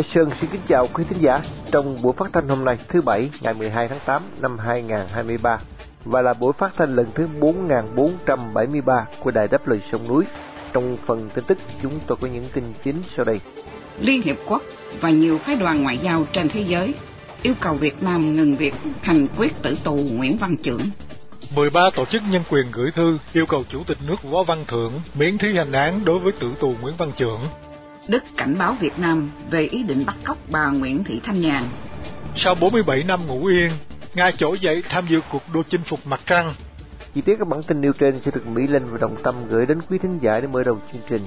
Hải Sơn xin kính chào quý thính giả trong buổi phát thanh hôm nay thứ Bảy ngày 12 tháng 8 năm 2023 và là buổi phát thanh lần thứ 4473 của Đài Đáp Lời Sông Núi. Trong phần tin tức chúng tôi có những tin chính sau đây. Liên Hiệp Quốc và nhiều phái đoàn ngoại giao trên thế giới yêu cầu Việt Nam ngừng việc hành quyết tử tù Nguyễn Văn Chưởng. 13 tổ chức nhân quyền gửi thư yêu cầu Chủ tịch nước Võ Văn Thưởng miễn thi hành án đối với tử tù Nguyễn Văn Chưởng. Đức cảnh báo Việt Nam về ý định bắt cóc bà Nguyễn Thị Thanh Nhàn. Sau 47 năm ngủ yên, Nga trỗi dậy tham dự cuộc đua chinh phục mặt trăng. Chi tiết các bản tin nêu trên sẽ được Mỹ Linh và Đồng Tâm gửi đến quý thính giả để mở đầu chương trình.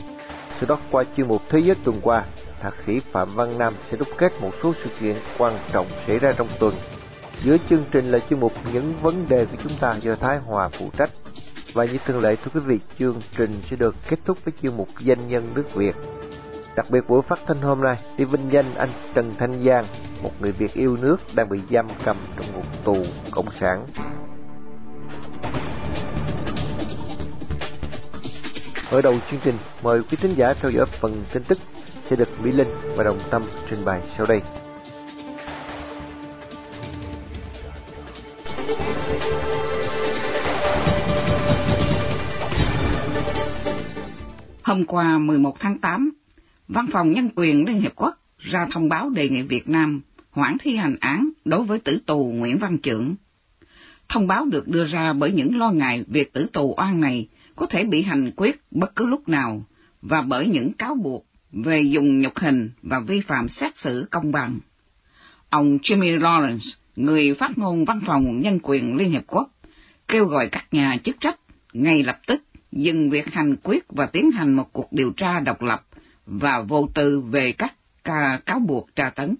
Sau đó qua chuyên mục Thế giới tuần qua, Thạc sĩ Phạm Văn Nam sẽ đúc kết một số sự kiện quan trọng xảy ra trong tuần. Giữa chương trình là chuyên mục những vấn đề của chúng ta do Thái Hòa phụ trách. Và như thường lệ thưa quý vị, chương trình sẽ được kết thúc với chuyên mục danh nhân nước Việt. Đặc biệt buổi phát thanh hôm nay đi vinh danh anh Trần Thanh Giang, một người Việt yêu nước đang bị giam cầm trong ngục tù cộng sản. Ở đầu chương trình, mời quý thính giả theo dõi phần tin tức sẽ được Mỹ Linh và Đồng Tâm trình bày sau đây. Hôm qua 11 tháng 8, Văn phòng Nhân quyền Liên Hiệp Quốc ra thông báo đề nghị Việt Nam hoãn thi hành án đối với tử tù Nguyễn Văn Chưởng. Thông báo được đưa ra bởi những lo ngại việc tử tù oan này có thể bị hành quyết bất cứ lúc nào và bởi những cáo buộc về dùng nhục hình và vi phạm xét xử công bằng. Ông Jimmy Lawrence, người phát ngôn Văn phòng Nhân quyền Liên Hiệp Quốc, kêu gọi các nhà chức trách ngay lập tức dừng việc hành quyết và tiến hành một cuộc điều tra độc lập và vô tư về các ca cáo buộc tra tấn.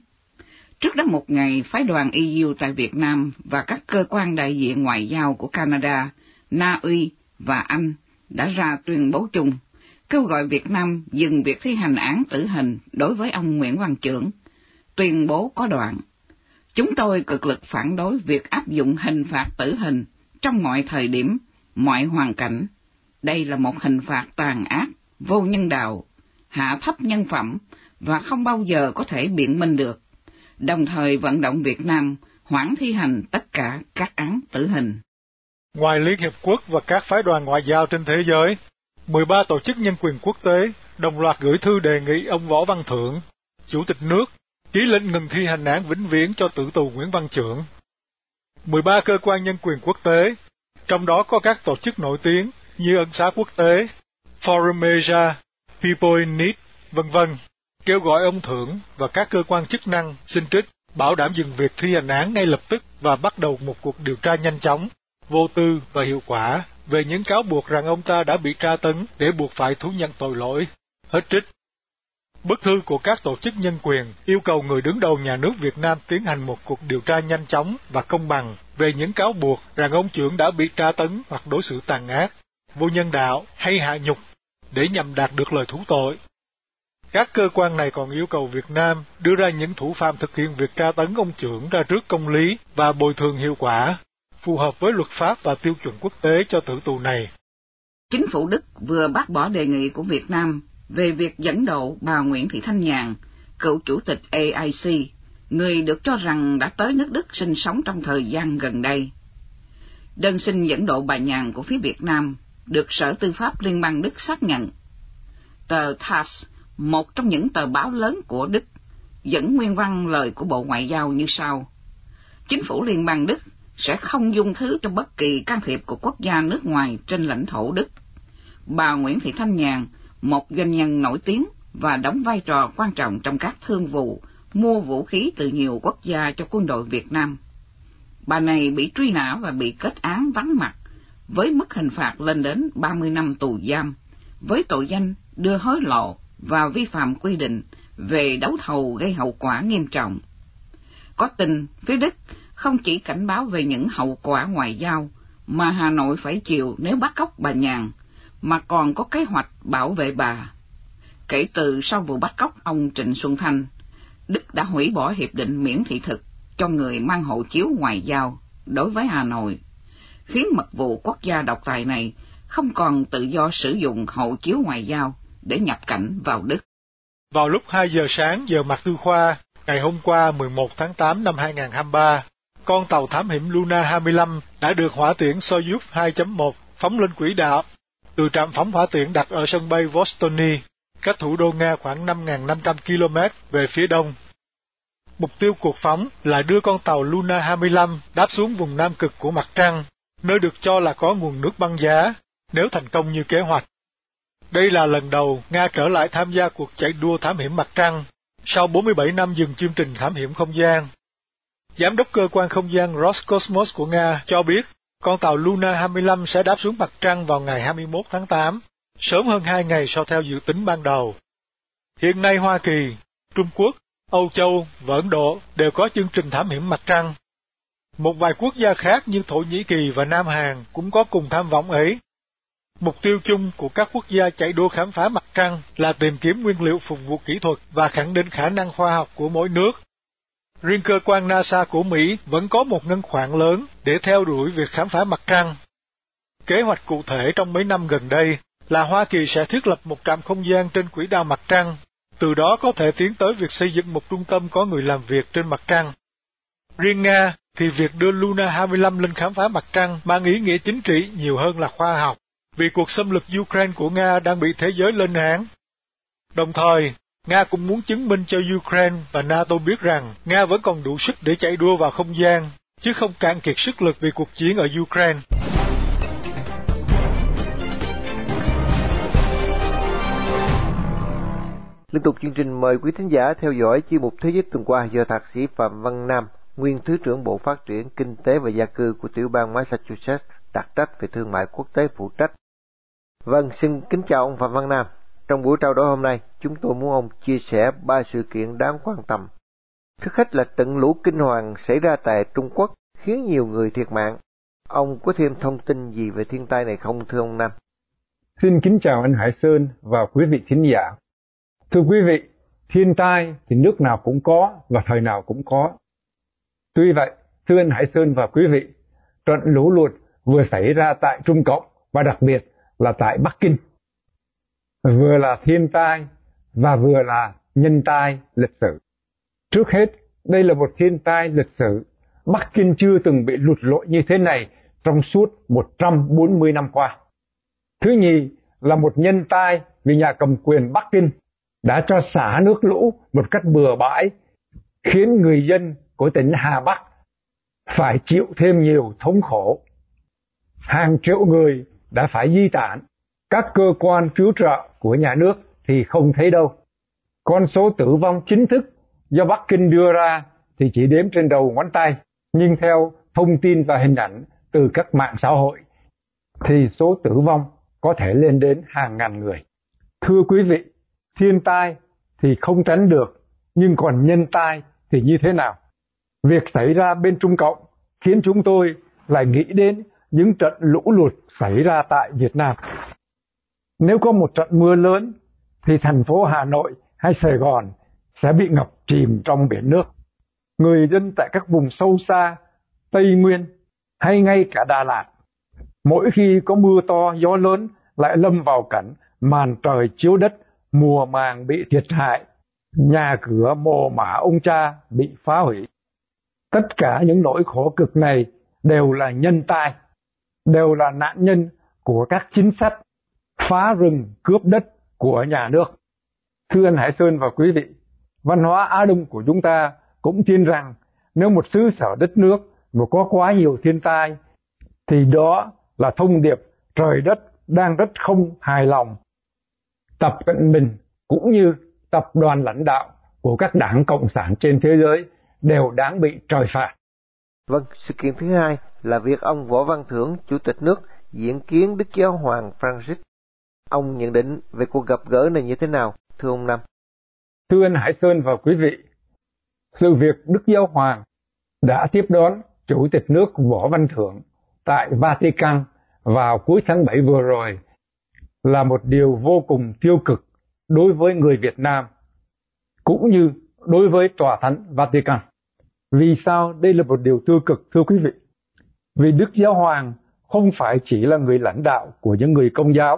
Trước đó một ngày, phái đoàn EU tại Việt Nam và các cơ quan đại diện ngoại giao của Canada, Na Uy và Anh đã ra tuyên bố chung, kêu gọi Việt Nam dừng việc thi hành án tử hình đối với ông Nguyễn Văn Chưởng. Tuyên bố có đoạn. Chúng tôi cực lực phản đối việc áp dụng hình phạt tử hình trong mọi thời điểm, mọi hoàn cảnh. Đây là một hình phạt tàn ác, vô nhân đạo, hạ thấp nhân phẩm và không bao giờ có thể biện minh được, đồng thời vận động Việt Nam hoãn thi hành tất cả các án tử hình. Ngoài Liên Hiệp Quốc và các phái đoàn ngoại giao trên thế giới, 13 tổ chức nhân quyền quốc tế đồng loạt gửi thư đề nghị ông Võ Văn Thưởng, Chủ tịch nước, ký lệnh ngừng thi hành án vĩnh viễn cho tử tù Nguyễn Văn trưởng. 13 cơ quan nhân quyền quốc tế, trong đó có các tổ chức nổi tiếng như Ân xá Quốc tế, Forum Asia, People in Need, vân vân, kêu gọi ông Thưởng và các cơ quan chức năng xin trích bảo đảm dừng việc thi hành án ngay lập tức và bắt đầu một cuộc điều tra nhanh chóng, vô tư và hiệu quả về những cáo buộc rằng ông ta đã bị tra tấn để buộc phải thú nhận tội lỗi. Hết trích. Bức thư của các tổ chức nhân quyền yêu cầu người đứng đầu nhà nước Việt Nam tiến hành một cuộc điều tra nhanh chóng và công bằng về những cáo buộc rằng ông trưởng đã bị tra tấn hoặc đối xử tàn ác, vô nhân đạo hay hạ nhục để nhằm đạt được lời thú tội. Các cơ quan này còn yêu cầu Việt Nam đưa ra những thủ phạm thực hiện việc tra tấn ông trưởng ra trước công lý và bồi thường hiệu quả, phù hợp với luật pháp và tiêu chuẩn quốc tế cho tử tù này. Chính phủ Đức vừa bác bỏ đề nghị của Việt Nam về việc dẫn độ bà Nguyễn Thị Thanh Nhàn, cựu chủ tịch AIC, người được cho rằng đã tới nước Đức sinh sống trong thời gian gần đây. Đơn xin dẫn độ bà Nhàn của phía Việt Nam được Sở Tư pháp Liên bang Đức xác nhận. Tờ TASS, một trong những tờ báo lớn của Đức, dẫn nguyên văn lời của Bộ Ngoại giao như sau. Chính phủ Liên bang Đức sẽ không dung thứ cho bất kỳ can thiệp của quốc gia nước ngoài trên lãnh thổ Đức. Bà Nguyễn Thị Thanh Nhàn, một doanh nhân nổi tiếng và đóng vai trò quan trọng trong các thương vụ mua vũ khí từ nhiều quốc gia cho quân đội Việt Nam. Bà này bị truy nã và bị kết án vắng mặt với mức hình phạt lên đến 30 năm tù giam, với tội danh đưa hối lộ và vi phạm quy định về đấu thầu gây hậu quả nghiêm trọng. Có tin phía Đức không chỉ cảnh báo về những hậu quả ngoại giao mà Hà Nội phải chịu nếu bắt cóc bà Nhàn, mà còn có kế hoạch bảo vệ bà. Kể từ sau vụ bắt cóc ông Trịnh Xuân Thanh, Đức đã hủy bỏ hiệp định miễn thị thực cho người mang hộ chiếu ngoại giao đối với Hà Nội khiến mật vụ quốc gia độc tài này không còn tự do sử dụng hộ chiếu ngoại giao để nhập cảnh vào Đức. Vào lúc 2 giờ sáng giờ mặt tư khoa, ngày hôm qua 11 tháng 8 năm 2023, con tàu thám hiểm Luna 25 đã được hỏa tiễn Soyuz 2.1 phóng lên quỹ đạo từ trạm phóng hỏa tiễn đặt ở sân bay Vostony, cách thủ đô Nga khoảng 5.500 km về phía đông. Mục tiêu cuộc phóng là đưa con tàu Luna 25 đáp xuống vùng nam cực của mặt trăng, nơi được cho là có nguồn nước băng giá, nếu thành công như kế hoạch. Đây là lần đầu Nga trở lại tham gia cuộc chạy đua thám hiểm mặt trăng, sau 47 năm dừng chương trình thám hiểm không gian. Giám đốc cơ quan không gian Roscosmos của Nga cho biết con tàu Luna 25 sẽ đáp xuống mặt trăng vào ngày 21 tháng 8, sớm hơn 2 ngày so theo dự tính ban đầu. Hiện nay Hoa Kỳ, Trung Quốc, Âu Châu và Ấn Độ đều có chương trình thám hiểm mặt trăng. Một vài quốc gia khác như Thổ Nhĩ Kỳ và Nam Hàn cũng có cùng tham vọng ấy. Mục tiêu chung của các quốc gia chạy đua khám phá mặt trăng là tìm kiếm nguyên liệu phục vụ kỹ thuật và khẳng định khả năng khoa học của mỗi nước Riêng cơ quan NASA của Mỹ vẫn có một ngân khoản lớn để theo đuổi việc khám phá mặt trăng. Kế hoạch cụ thể trong mấy năm gần đây là Hoa Kỳ sẽ thiết lập một trạm không gian trên quỹ đạo mặt trăng, từ đó có thể tiến tới việc xây dựng một trung tâm có người làm việc trên mặt trăng. Riêng Nga thì việc đưa Luna 25 lên khám phá mặt trăng mang ý nghĩa chính trị nhiều hơn là khoa học, vì cuộc xâm lược Ukraine của Nga đang bị thế giới lên án. Đồng thời, Nga cũng muốn chứng minh cho Ukraine và NATO biết rằng Nga vẫn còn đủ sức để chạy đua vào không gian, chứ không cạn kiệt sức lực vì cuộc chiến ở Ukraine. Liên tục chương trình mời quý thính giả theo dõi chuyên mục Thế giới tuần qua do thạc sĩ Phạm Văn Nam, nguyên Thứ trưởng Bộ Phát triển Kinh tế và Gia cư của tiểu bang Massachusetts, đặc trách về thương mại quốc tế phụ trách. Vâng, xin kính chào ông Phạm Văn Nam. Trong buổi trao đổi hôm nay, chúng tôi muốn ông chia sẻ ba sự kiện đáng quan tâm. Trước hết là trận lũ kinh hoàng xảy ra tại Trung Quốc khiến nhiều người thiệt mạng. Ông có thêm thông tin gì về thiên tai này không thưa ông Nam? Xin kính chào anh Hải Sơn và quý vị thính giả. Thưa quý vị, thiên tai thì nước nào cũng có và thời nào cũng có. Tuy vậy, thưa anh Hải Sơn và quý vị, trận lũ lụt vừa xảy ra tại Trung Cộng và đặc biệt là tại Bắc Kinh vừa là thiên tai và vừa là nhân tai lịch sử. Trước hết, đây là một thiên tai lịch sử. Bắc Kinh chưa từng bị lụt lội như thế này trong suốt 140 năm qua. Thứ nhì là một nhân tai vì nhà cầm quyền Bắc Kinh đã cho xả nước lũ một cách bừa bãi, khiến người dân của tỉnh Hà Bắc phải chịu thêm nhiều thống khổ. Hàng triệu người đã phải di tản các cơ quan cứu trợ của nhà nước thì không thấy đâu. Con số tử vong chính thức do Bắc Kinh đưa ra thì chỉ đếm trên đầu ngón tay, nhưng theo thông tin và hình ảnh từ các mạng xã hội thì số tử vong có thể lên đến hàng ngàn người. Thưa quý vị, thiên tai thì không tránh được, nhưng còn nhân tai thì như thế nào? Việc xảy ra bên Trung Cộng khiến chúng tôi lại nghĩ đến những trận lũ lụt xảy ra tại Việt Nam. Nếu có một trận mưa lớn thì thành phố Hà Nội hay Sài Gòn sẽ bị ngập chìm trong biển nước. Người dân tại các vùng sâu xa, Tây Nguyên hay ngay cả Đà Lạt, mỗi khi có mưa to gió lớn lại lâm vào cảnh màn trời chiếu đất, mùa màng bị thiệt hại, nhà cửa mồ mả ông cha bị phá hủy. Tất cả những nỗi khổ cực này đều là nhân tai, đều là nạn nhân của các chính sách phá rừng cướp đất của nhà nước. Thưa anh Hải Sơn và quý vị, văn hóa Á Đông của chúng ta cũng tin rằng nếu một xứ sở đất nước mà có quá nhiều thiên tai thì đó là thông điệp trời đất đang rất không hài lòng. Tập Cận Bình cũng như tập đoàn lãnh đạo của các đảng cộng sản trên thế giới đều đáng bị trời phạt. Vâng, sự kiện thứ hai là việc ông Võ Văn Thưởng, Chủ tịch nước, diễn kiến Đức Giáo Hoàng Francis Ông nhận định về cuộc gặp gỡ này như thế nào, thưa ông Năm? Thưa anh Hải Sơn và quý vị, sự việc Đức Giáo Hoàng đã tiếp đón Chủ tịch nước Võ Văn Thưởng tại Vatican vào cuối tháng 7 vừa rồi là một điều vô cùng tiêu cực đối với người Việt Nam, cũng như đối với Tòa Thánh Vatican. Vì sao đây là một điều tiêu cực thưa quý vị? Vì Đức Giáo Hoàng không phải chỉ là người lãnh đạo của những người công giáo,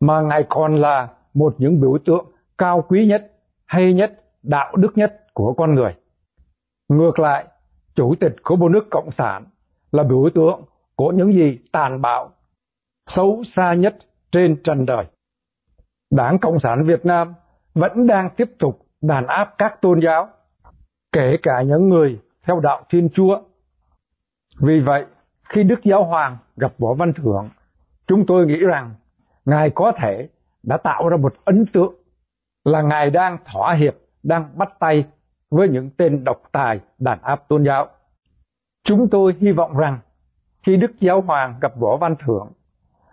mà Ngài còn là một những biểu tượng cao quý nhất, hay nhất, đạo đức nhất của con người. Ngược lại, chủ tịch của một nước cộng sản là biểu tượng của những gì tàn bạo, xấu xa nhất trên trần đời. Đảng Cộng sản Việt Nam vẫn đang tiếp tục đàn áp các tôn giáo, kể cả những người theo đạo Thiên Chúa. Vì vậy, khi Đức Giáo Hoàng gặp Võ Văn Thưởng, chúng tôi nghĩ rằng Ngài có thể đã tạo ra một ấn tượng là Ngài đang thỏa hiệp, đang bắt tay với những tên độc tài đàn áp tôn giáo. Chúng tôi hy vọng rằng khi Đức Giáo Hoàng gặp Võ Văn Thưởng,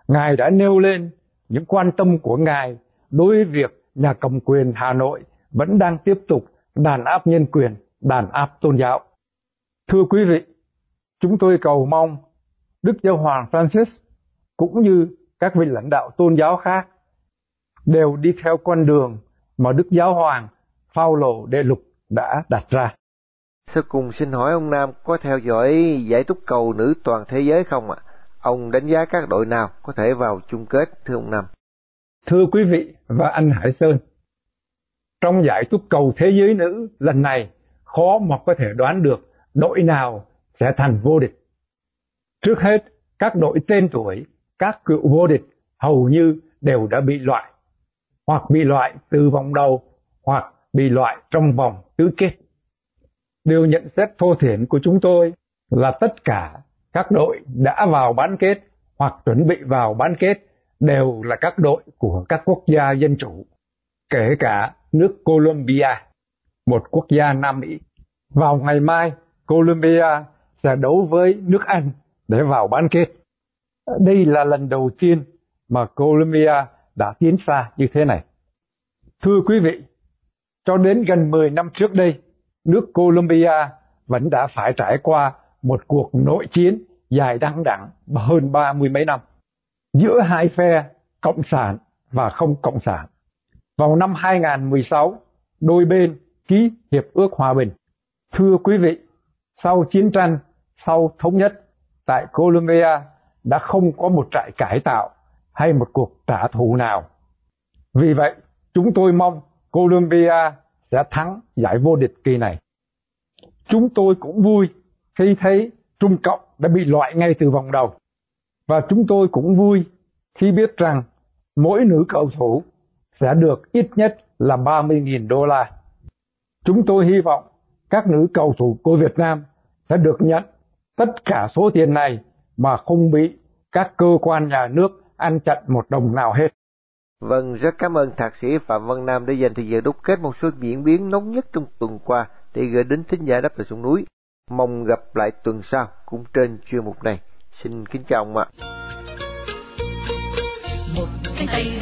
Ngài đã nêu lên những quan tâm của Ngài đối với việc nhà cầm quyền Hà Nội vẫn đang tiếp tục đàn áp nhân quyền, đàn áp tôn giáo. Thưa quý vị, chúng tôi cầu mong Đức Giáo Hoàng Francis cũng như các vị lãnh đạo tôn giáo khác đều đi theo con đường mà Đức Giáo Hoàng Phaolô đệ lục đã đặt ra. Sau cùng xin hỏi ông Nam có theo dõi giải túc cầu nữ toàn thế giới không ạ? Ông đánh giá các đội nào có thể vào chung kết thưa ông Nam? Thưa quý vị và anh Hải Sơn, trong giải túc cầu thế giới nữ lần này khó mà có thể đoán được đội nào sẽ thành vô địch. Trước hết, các đội tên tuổi, các cựu vô địch hầu như đều đã bị loại, hoặc bị loại từ vòng đầu, hoặc bị loại trong vòng tứ kết. Điều nhận xét thô thiển của chúng tôi là tất cả các đội đã vào bán kết hoặc chuẩn bị vào bán kết đều là các đội của các quốc gia dân chủ, kể cả nước Colombia, một quốc gia Nam Mỹ. Vào ngày mai, Colombia sẽ đấu với nước Anh để vào bán kết. Đây là lần đầu tiên mà Colombia đã tiến xa như thế này. Thưa quý vị, cho đến gần 10 năm trước đây, nước Colombia vẫn đã phải trải qua một cuộc nội chiến dài đăng đẳng hơn ba mươi mấy năm giữa hai phe cộng sản và không cộng sản. Vào năm 2016, đôi bên ký hiệp ước hòa bình. Thưa quý vị, sau chiến tranh, sau thống nhất, tại Colombia đã không có một trại cải tạo hay một cuộc trả thù nào. Vì vậy, chúng tôi mong Colombia sẽ thắng giải vô địch kỳ này. Chúng tôi cũng vui khi thấy Trung Cộng đã bị loại ngay từ vòng đầu. Và chúng tôi cũng vui khi biết rằng mỗi nữ cầu thủ sẽ được ít nhất là 30.000 đô la. Chúng tôi hy vọng các nữ cầu thủ của Việt Nam sẽ được nhận tất cả số tiền này mà không bị các cơ quan nhà nước ăn chặn một đồng nào hết. Vâng, rất cảm ơn Thạc sĩ Phạm Văn Nam đã dành thời giờ đúc kết một số diễn biến nóng nhất trong tuần qua để gửi đến thính giả đáp lời sông núi. Mong gặp lại tuần sau cũng trên chuyên mục này. Xin kính chào ông ạ. Một cánh tay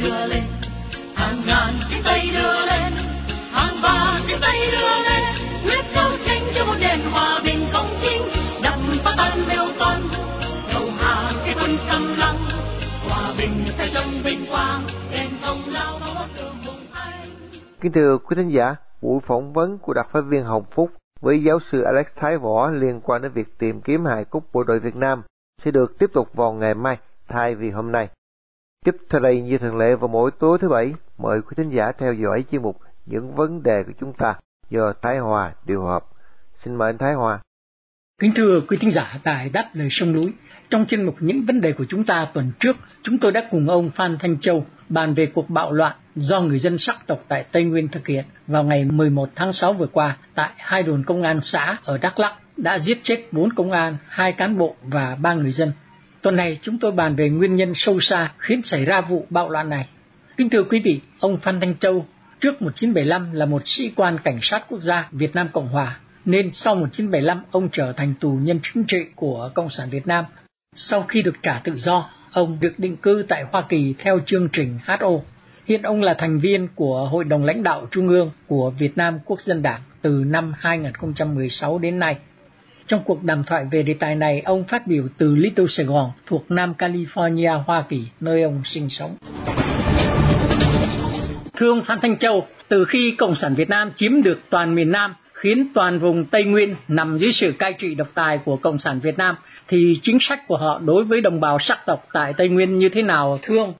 Kính thưa quý thính giả, buổi phỏng vấn của đặc phái viên Hồng Phúc với giáo sư Alex Thái Võ liên quan đến việc tìm kiếm hài cốt bộ đội Việt Nam sẽ được tiếp tục vào ngày mai thay vì hôm nay. Tiếp theo đây như thường lệ vào mỗi tối thứ bảy, mời quý thính giả theo dõi chuyên mục những vấn đề của chúng ta do Thái Hòa điều hợp. Xin mời anh Thái Hòa. Kính thưa quý thính giả tại Đáp Lời Sông Núi, trong chuyên mục những vấn đề của chúng ta tuần trước, chúng tôi đã cùng ông Phan Thanh Châu bàn về cuộc bạo loạn do người dân sắc tộc tại Tây Nguyên thực hiện vào ngày 11 tháng 6 vừa qua tại hai đồn công an xã ở Đắk Lắk đã giết chết 4 công an, 2 cán bộ và 3 người dân. Tuần này chúng tôi bàn về nguyên nhân sâu xa khiến xảy ra vụ bạo loạn này. Kính thưa quý vị, ông Phan Thanh Châu trước 1975 là một sĩ quan cảnh sát quốc gia Việt Nam Cộng Hòa, nên sau 1975 ông trở thành tù nhân chính trị của Cộng sản Việt Nam. Sau khi được trả tự do, ông được định cư tại Hoa Kỳ theo chương trình HO. Hiện ông là thành viên của Hội đồng lãnh đạo Trung ương của Việt Nam Quốc dân Đảng từ năm 2016 đến nay. Trong cuộc đàm thoại về đề tài này, ông phát biểu từ Little Sài Gòn thuộc Nam California, Hoa Kỳ, nơi ông sinh sống. Thưa ông Phan Thanh Châu, từ khi Cộng sản Việt Nam chiếm được toàn miền Nam, khiến toàn vùng Tây Nguyên nằm dưới sự cai trị độc tài của Cộng sản Việt Nam, thì chính sách của họ đối với đồng bào sắc tộc tại Tây Nguyên như thế nào thưa ông?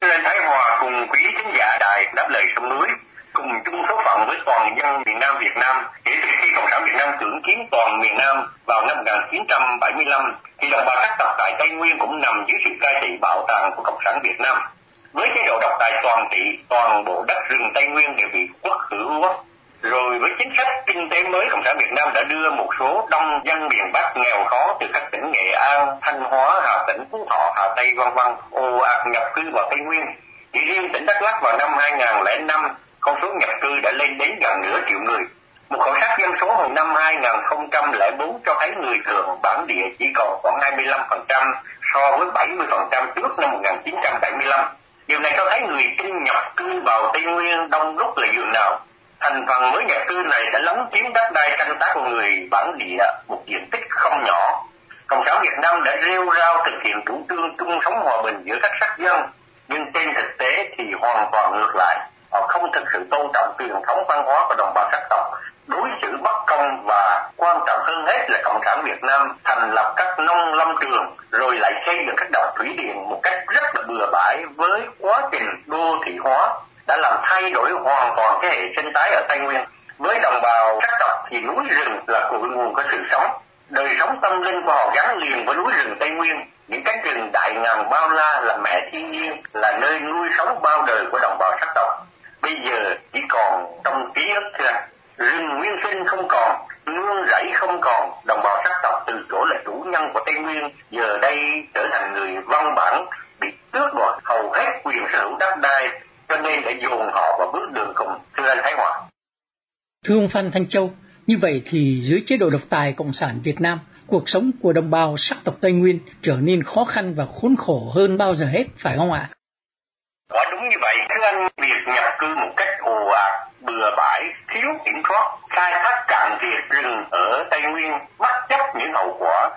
Lên Thái Hòa cùng quý khán giả đài đáp lời sông núi, cùng chung số phận với toàn dân miền Nam Việt Nam kể từ khi Cộng sản Việt Nam cưỡng chiếm toàn miền Nam vào năm 1975 thì đồng bào sắc tộc tại Tây Nguyên cũng nằm dưới sự cai trị bạo tàn của Cộng sản Việt Nam. Với chế độ độc tài toàn trị, toàn bộ đất rừng Tây Nguyên đều bị quốc hữu quốc. Rồi với chính sách kinh tế mới, Cộng sản Việt Nam đã đưa một số đông dân miền Bắc nghèo khó từ các tỉnh Nghệ An, Thanh Hóa, Hà Tĩnh, Phú Thọ, Hà Tây, vân vân ồ ạt nhập cư vào Tây Nguyên. Chỉ riêng tỉnh Đắk Lắk vào năm 2005, con số nhập cư đã lên đến gần nửa triệu người. Một khảo sát dân số hồi năm 2004 cho thấy người thường bản địa chỉ còn khoảng 25% so với 70% trước năm 1975. Điều này cho thấy người Kinh nhập cư vào Tây Nguyên đông đúc là dường nào. Thành phần mới nhập cư này đã lấn chiếm đất đai canh tác của người bản địa một diện tích không nhỏ. Cộng sản Việt Nam đã rêu rao thực hiện chủ trương chung sống hòa bình giữa các sắc dân, nhưng trên thực tế thì hoàn toàn ngược lại. Họ không thực sự tôn trọng truyền thống văn hóa của đồng bào sắc tộc, đối xử bất công và quan trọng hơn hết là Cộng sản Việt Nam thành lập các nông lâm trường rồi lại xây dựng các đập thủy điện một cách rất là bừa bãi với quá trình đô thị hóa đã làm thay đổi hoàn toàn cái hệ sinh thái ở Tây Nguyên. Với đồng bào sắc tộc thì núi rừng là cội nguồn của sự sống. Đời sống tâm linh của họ gắn liền với núi rừng Tây Nguyên. Những cánh rừng đại ngàn bao la là mẹ thiên nhiên, là nơi nuôi sống bao đời của đồng bào sắc tộc. Bây giờ chỉ còn trong ký ức thôi rừng nguyên sinh không còn, nương rẫy không còn, đồng bào sắc tộc từ chỗ là chủ nhân của Tây Nguyên, giờ đây trở thành người văn bản, bị tước đoạt hầu hết quyền sở hữu đất đai, cho nên đã dồn họ vào bước đường cùng, thưa anh Thái Hòa. Thưa ông Phan Thanh Châu, như vậy thì dưới chế độ độc tài Cộng sản Việt Nam, cuộc sống của đồng bào sắc tộc Tây Nguyên trở nên khó khăn và khốn khổ hơn bao giờ hết, phải không ạ? Quả đúng như vậy, thưa anh, việc nhập cư một cách ồ ạt, bừa bãi, thiếu kiểm soát, khai thác cạn kiệt rừng ở Tây Nguyên, bất chấp những hậu quả,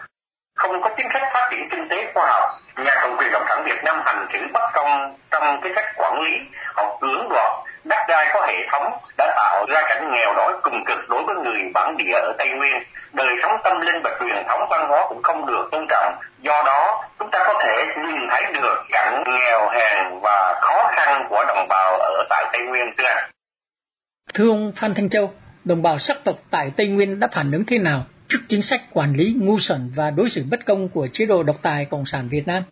không có chính sách phát triển kinh tế khoa học, nhà cầm quyền cộng sản Việt Nam hành xử bất công trong cái cách quản lý, họ cưỡng đoạt đất đai có hệ thống đã tạo ra cảnh nghèo đói cùng cực đối với người bản địa ở Tây Nguyên. Đời sống tâm linh và truyền thống văn hóa cũng không được tôn trọng. Do đó, chúng ta có thể nhìn thấy được cảnh nghèo hèn và khó khăn của đồng bào ở tại Tây Nguyên thưa. Thưa ông Phan Thanh Châu, đồng bào sắc tộc tại Tây Nguyên đã phản ứng thế nào trước chính sách quản lý ngu xuẩn và đối xử bất công của chế độ độc tài Cộng sản Việt Nam?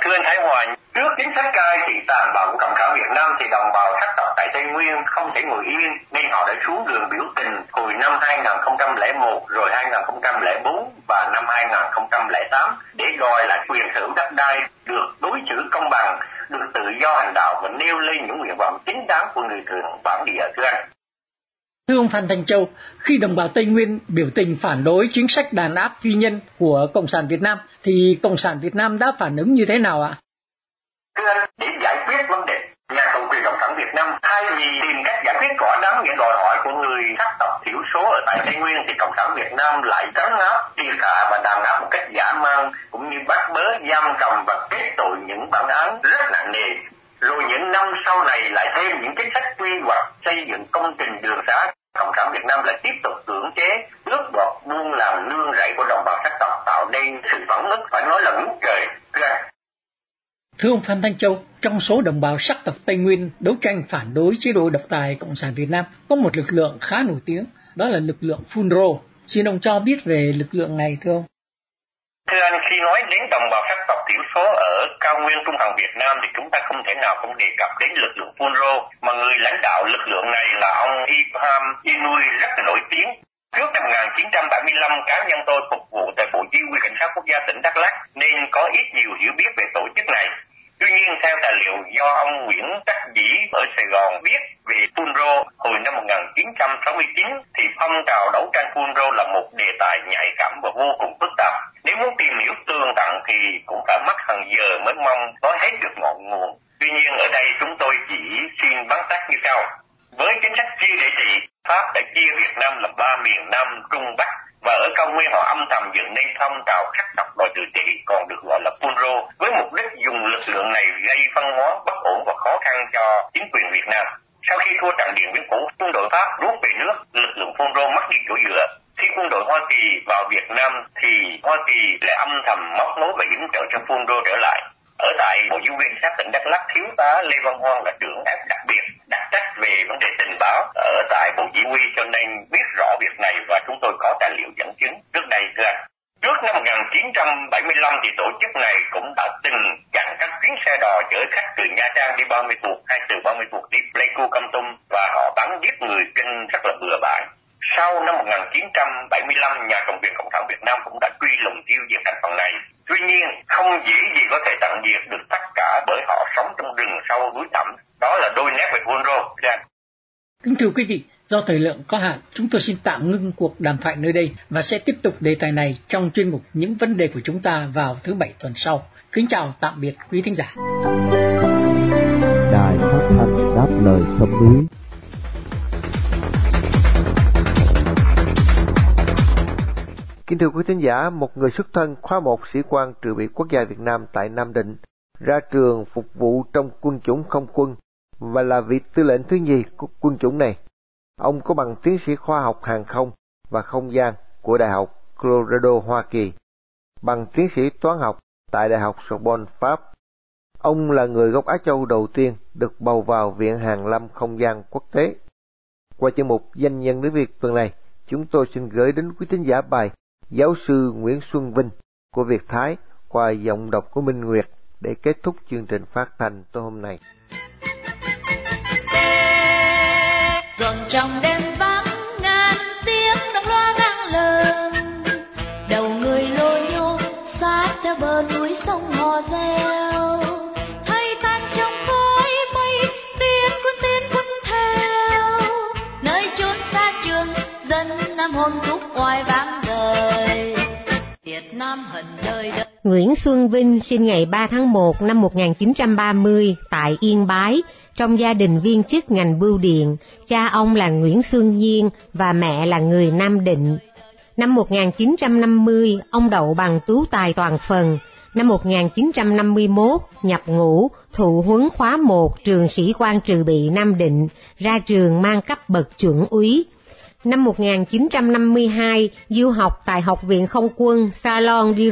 Thưa anh Thái Hòa, trước chính sách cai trị tàn bạo của Cộng sản Việt Nam thì đồng bào sắc tộc tại Tây Nguyên không thể ngồi yên nên họ đã xuống đường biểu tình hồi năm 2001 rồi 2004 và năm 2008 để đòi lại quyền sở hữu đất đai được đối xử công bằng, được tự do hành đạo và nêu lên những nguyện vọng chính đáng của người thường bản địa thưa anh. Thưa ông Phan Thành Châu, khi đồng bào Tây Nguyên biểu tình phản đối chính sách đàn áp phi nhân của Cộng sản Việt Nam, thì Cộng sản Việt Nam đã phản ứng như thế nào ạ? Để giải quyết vấn đề, nhà cầm quyền Cộng sản Việt Nam thay vì tìm cách giải quyết cỏ đắng những đòi hỏi của người sắc tộc thiểu số ở tại Tây Nguyên thì Cộng sản Việt Nam lại trấn áp, triệt hạ và đàn áp một cách dã man cũng như bắt bớ, giam cầm và kết tội những bản án rất nặng nề rồi những năm sau này lại thêm những chính sách quy hoạch xây dựng công trình đường xá cộng sản việt nam lại tiếp tục cưỡng chế tước đoạt buôn làm nương rẫy của đồng bào sắc tộc tạo nên sự phẫn ức phải nói là ngút trời Thưa ông Phan Thanh Châu, trong số đồng bào sắc tộc Tây Nguyên đấu tranh phản đối chế độ độc tài Cộng sản Việt Nam có một lực lượng khá nổi tiếng, đó là lực lượng Funro. Xin ông cho biết về lực lượng này thưa ông. Thưa anh, khi nói đến đồng bào sắc tộc thiểu số ở cao nguyên Trung Hằng Việt Nam thì chúng ta không thể nào không đề cập đến lực lượng Funro, mà người lãnh đạo lực lượng này là ông Ibrahim Inui rất là nổi tiếng. Trước năm 1975, cá nhân tôi phục vụ tại Bộ Chỉ huy Cảnh sát Quốc gia tỉnh Đắk Lắk nên có ít nhiều hiểu biết về tổ chức này. Tuy nhiên, theo tài liệu do ông Nguyễn Đắc Dĩ ở Sài Gòn viết về Funro hồi năm 1969 thì phong trào đấu tranh Funro là một đề tài nhạy cảm và vô cùng phức tạp. Nếu muốn tìm hiểu tường tận thì cũng phải mất hàng giờ mới mong nói hết được ngọn nguồn. Tuy nhiên ở đây chúng tôi chỉ xin bắn tắt như sau. Với chính sách chia để trị, Pháp đã chia Việt Nam làm ba miền Nam, Trung, Bắc và ở cao nguyên họ âm thầm dựng nên phong trào khắc tộc đòi tự trị còn được gọi là Punro với mục đích dùng lực lượng này gây văn hóa bất ổn và khó khăn cho chính quyền Việt Nam. Sau khi thua trận Điện Biên Phủ, quân đội Pháp rút về nước, lực lượng Punro mất đi chỗ dựa. Khi quân đội Hoa Kỳ vào Việt Nam thì Hoa Kỳ lại âm thầm móc nối và yểm trợ cho Punro trở lại. Ở tại Bộ giáo viên xác tỉnh Đắk Lắk, thiếu tá Lê Văn Hoan là trưởng áp đặc biệt đặc trách về vấn đề tình báo ở tại Bộ Chỉ huy cho nên biết rõ việc này và chúng tôi có tài liệu dẫn chứng trước đây thưa anh. Trước năm 1975 thì tổ chức này cũng đã từng chặn các chuyến xe đò chở khách từ Nha Trang đi 30 cuộc hay từ 30 cuộc đi Pleiku cam Tum và họ bắn giết người kinh rất là bừa bãi. Sau năm 1975, nhà cầm quyền Cộng sản Việt Nam cũng đã truy lùng tiêu diệt thành phần này. Tuy nhiên, không dễ gì có thể tận diệt được tất cả bởi họ sống trong rừng sâu núi thẳm. Đó là đôi nét về quân rô. Kính thưa quý vị, do thời lượng có hạn, chúng tôi xin tạm ngưng cuộc đàm thoại nơi đây và sẽ tiếp tục đề tài này trong chuyên mục Những vấn đề của chúng ta vào thứ Bảy tuần sau. Kính chào tạm biệt quý thính giả. Kính thưa quý thính giả, một người xuất thân khóa một sĩ quan trừ bị quốc gia Việt Nam tại Nam Định, ra trường phục vụ trong quân chủng không quân và là vị tư lệnh thứ nhì của quân chủng này. Ông có bằng tiến sĩ khoa học hàng không và không gian của Đại học Colorado, Hoa Kỳ, bằng tiến sĩ toán học tại Đại học Sorbonne, Pháp. Ông là người gốc Á Châu đầu tiên được bầu vào Viện Hàn Lâm Không gian Quốc tế. Qua chương mục Danh nhân nước Việt tuần này, chúng tôi xin gửi đến quý thính giả bài Giáo sư Nguyễn Xuân Vinh của Việt Thái qua giọng đọc của Minh Nguyệt để kết thúc chương trình phát thanh tối hôm nay. Dòng trong đêm vắng Nguyễn Xuân Vinh sinh ngày 3 tháng 1 năm 1930 tại Yên Bái, trong gia đình viên chức ngành bưu điện. Cha ông là Nguyễn Xuân Nhiên và mẹ là người Nam Định. Năm 1950, ông đậu bằng tú tài toàn phần. Năm 1951, nhập ngũ, thụ huấn khóa 1 trường sĩ quan trừ bị Nam Định, ra trường mang cấp bậc chuẩn úy. Năm 1952, du học tại Học viện Không quân Salon de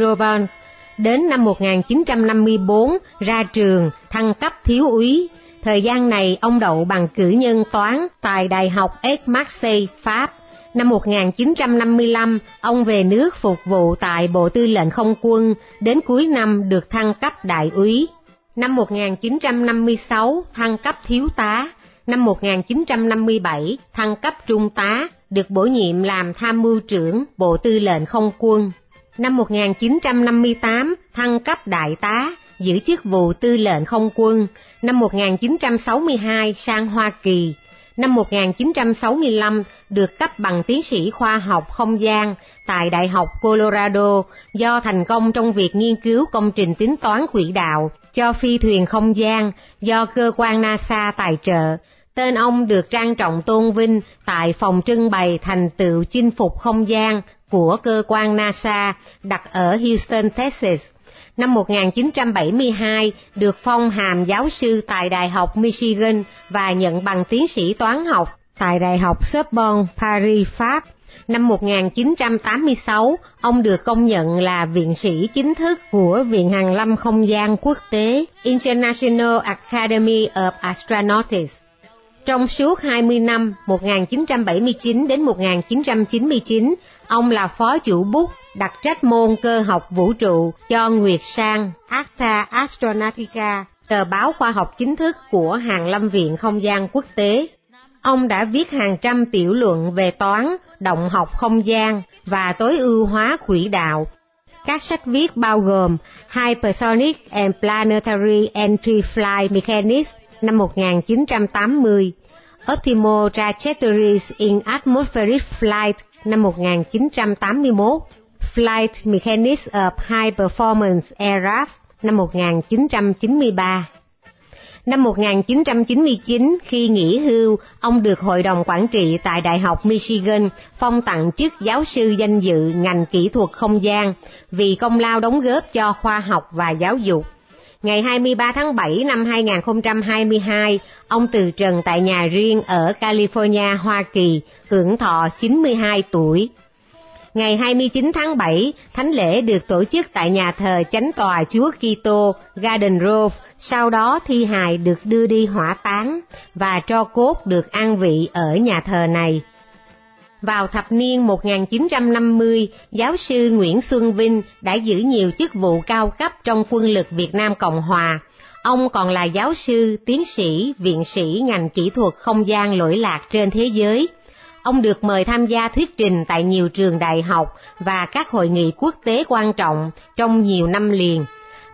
Đến năm 1954, ra trường, thăng cấp thiếu úy. Thời gian này, ông đậu bằng cử nhân toán tại Đại học Aix-Marseille, Pháp. Năm 1955, ông về nước phục vụ tại Bộ Tư lệnh Không quân, đến cuối năm được thăng cấp đại úy. Năm 1956, thăng cấp thiếu tá. Năm 1957, thăng cấp trung tá, được bổ nhiệm làm tham mưu trưởng Bộ Tư lệnh Không quân. Năm 1958, thăng cấp đại tá, giữ chức vụ tư lệnh không quân. Năm 1962, sang Hoa Kỳ. Năm 1965, được cấp bằng tiến sĩ khoa học không gian tại Đại học Colorado do thành công trong việc nghiên cứu công trình tính toán quỹ đạo cho phi thuyền không gian do cơ quan NASA tài trợ. Tên ông được trang trọng tôn vinh tại phòng trưng bày thành tựu chinh phục không gian của cơ quan NASA đặt ở Houston, Texas. Năm 1972 được phong hàm giáo sư tại Đại học Michigan và nhận bằng tiến sĩ toán học tại Đại học Sorbonne, Paris, Pháp. Năm 1986, ông được công nhận là viện sĩ chính thức của Viện Hàn Lâm Không gian Quốc tế International Academy of Astronautics. Trong suốt 20 năm 1979 đến 1999, ông là phó chủ bút đặc trách môn cơ học vũ trụ cho Nguyệt Sang Acta Astronautica, tờ báo khoa học chính thức của Hàn Lâm Viện Không gian Quốc tế. Ông đã viết hàng trăm tiểu luận về toán, động học không gian và tối ưu hóa quỹ đạo. Các sách viết bao gồm Hypersonic and Planetary Entry Flight Mechanics năm 1980, Optimo Trajectories in Atmospheric Flight năm 1981, Flight Mechanics of High Performance Aircraft năm 1993. Năm 1999, khi nghỉ hưu, ông được Hội đồng Quản trị tại Đại học Michigan phong tặng chức giáo sư danh dự ngành kỹ thuật không gian vì công lao đóng góp cho khoa học và giáo dục. Ngày 23 tháng 7 năm 2022, ông từ trần tại nhà riêng ở California, Hoa Kỳ, hưởng thọ 92 tuổi. Ngày 29 tháng 7, thánh lễ được tổ chức tại nhà thờ chánh tòa Chúa Kitô Garden Grove, sau đó thi hài được đưa đi hỏa táng và tro cốt được an vị ở nhà thờ này. Vào thập niên 1950, giáo sư Nguyễn Xuân Vinh đã giữ nhiều chức vụ cao cấp trong quân lực Việt Nam Cộng Hòa. Ông còn là giáo sư, tiến sĩ, viện sĩ ngành kỹ thuật không gian lỗi lạc trên thế giới. Ông được mời tham gia thuyết trình tại nhiều trường đại học và các hội nghị quốc tế quan trọng trong nhiều năm liền.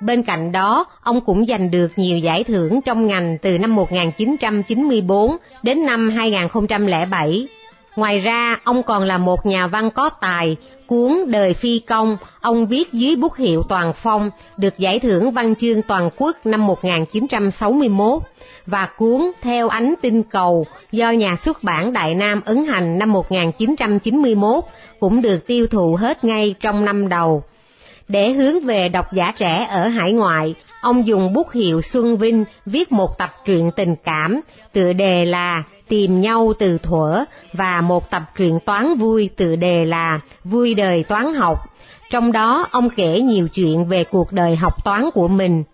Bên cạnh đó, ông cũng giành được nhiều giải thưởng trong ngành từ năm 1994 đến năm 2007. Ngoài ra, ông còn là một nhà văn có tài, cuốn Đời Phi Công, ông viết dưới bút hiệu Toàn Phong, được giải thưởng văn chương toàn quốc năm 1961, và cuốn Theo ánh tinh cầu do nhà xuất bản Đại Nam ấn hành năm 1991 cũng được tiêu thụ hết ngay trong năm đầu. Để hướng về độc giả trẻ ở hải ngoại, ông dùng bút hiệu Xuân Vinh viết một tập truyện tình cảm, tựa đề là Tìm nhau từ thuở và một tập truyện toán vui tự đề là Vui đời toán học. Trong đó ông kể nhiều chuyện về cuộc đời học toán của mình.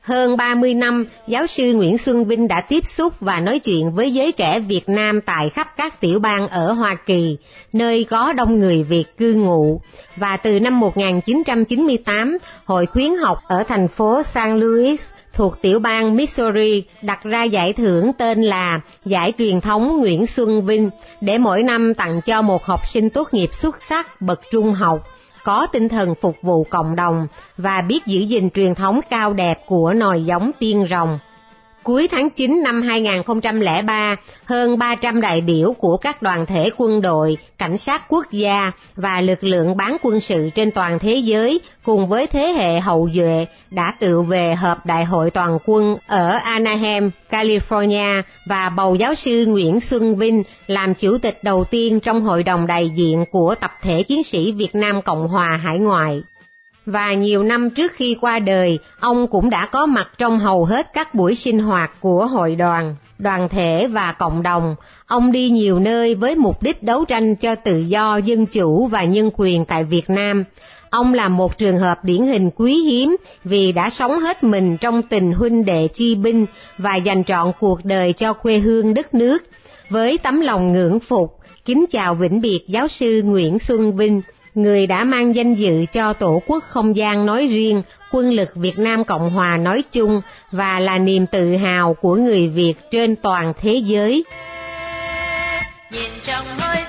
Hơn 30 năm, giáo sư Nguyễn Xuân Vinh đã tiếp xúc và nói chuyện với giới trẻ Việt Nam tại khắp các tiểu bang ở Hoa Kỳ, nơi có đông người Việt cư ngụ. Và từ năm 1998, Hội khuyến học ở thành phố San Luis thuộc tiểu bang Missouri, đặt ra giải thưởng tên là Giải truyền thống Nguyễn Xuân Vinh để mỗi năm tặng cho một học sinh tốt nghiệp xuất sắc bậc trung học, có tinh thần phục vụ cộng đồng và biết giữ gìn truyền thống cao đẹp của nòi giống tiên rồng. Cuối tháng 9 năm 2003, hơn 300 đại biểu của các đoàn thể quân đội, cảnh sát quốc gia và lực lượng bán quân sự trên toàn thế giới cùng với thế hệ hậu duệ đã tự về họp đại hội toàn quân ở Anaheim, California và bầu giáo sư Nguyễn Xuân Vinh làm chủ tịch đầu tiên trong hội đồng đại diện của tập thể chiến sĩ Việt Nam Cộng Hòa hải ngoại và nhiều năm trước khi qua đời, ông cũng đã có mặt trong hầu hết các buổi sinh hoạt của hội đoàn, đoàn thể và cộng đồng. Ông đi nhiều nơi với mục đích đấu tranh cho tự do, dân chủ và nhân quyền tại Việt Nam. Ông là một trường hợp điển hình quý hiếm vì đã sống hết mình trong tình huynh đệ chi binh và dành trọn cuộc đời cho quê hương đất nước. Với tấm lòng ngưỡng phục, kính chào vĩnh biệt giáo sư Nguyễn Xuân Vinh, người đã mang danh dự cho Tổ quốc không gian nói riêng, quân lực Việt Nam Cộng Hòa nói chung và là niềm tự hào của người Việt trên toàn thế giới. Nhìn trong hơi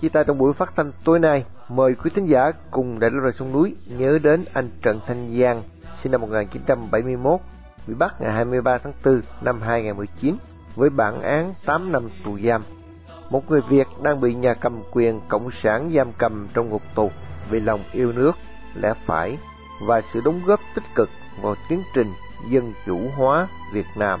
chia tay trong buổi phát thanh tối nay, mời quý thính giả cùng Đại Lâu Rời Sông Núi nhớ đến anh Trần Thanh Giang, sinh năm 1971, bị bắt ngày 23 tháng 4 năm 2019 với bản án 8 năm tù giam. Một người Việt đang bị nhà cầm quyền Cộng sản giam cầm trong ngục tù vì lòng yêu nước, lẽ phải và sự đóng góp tích cực vào tiến trình dân chủ hóa Việt Nam.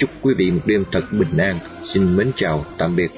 Chúc quý vị một đêm thật bình an. Xin mến chào, tạm biệt.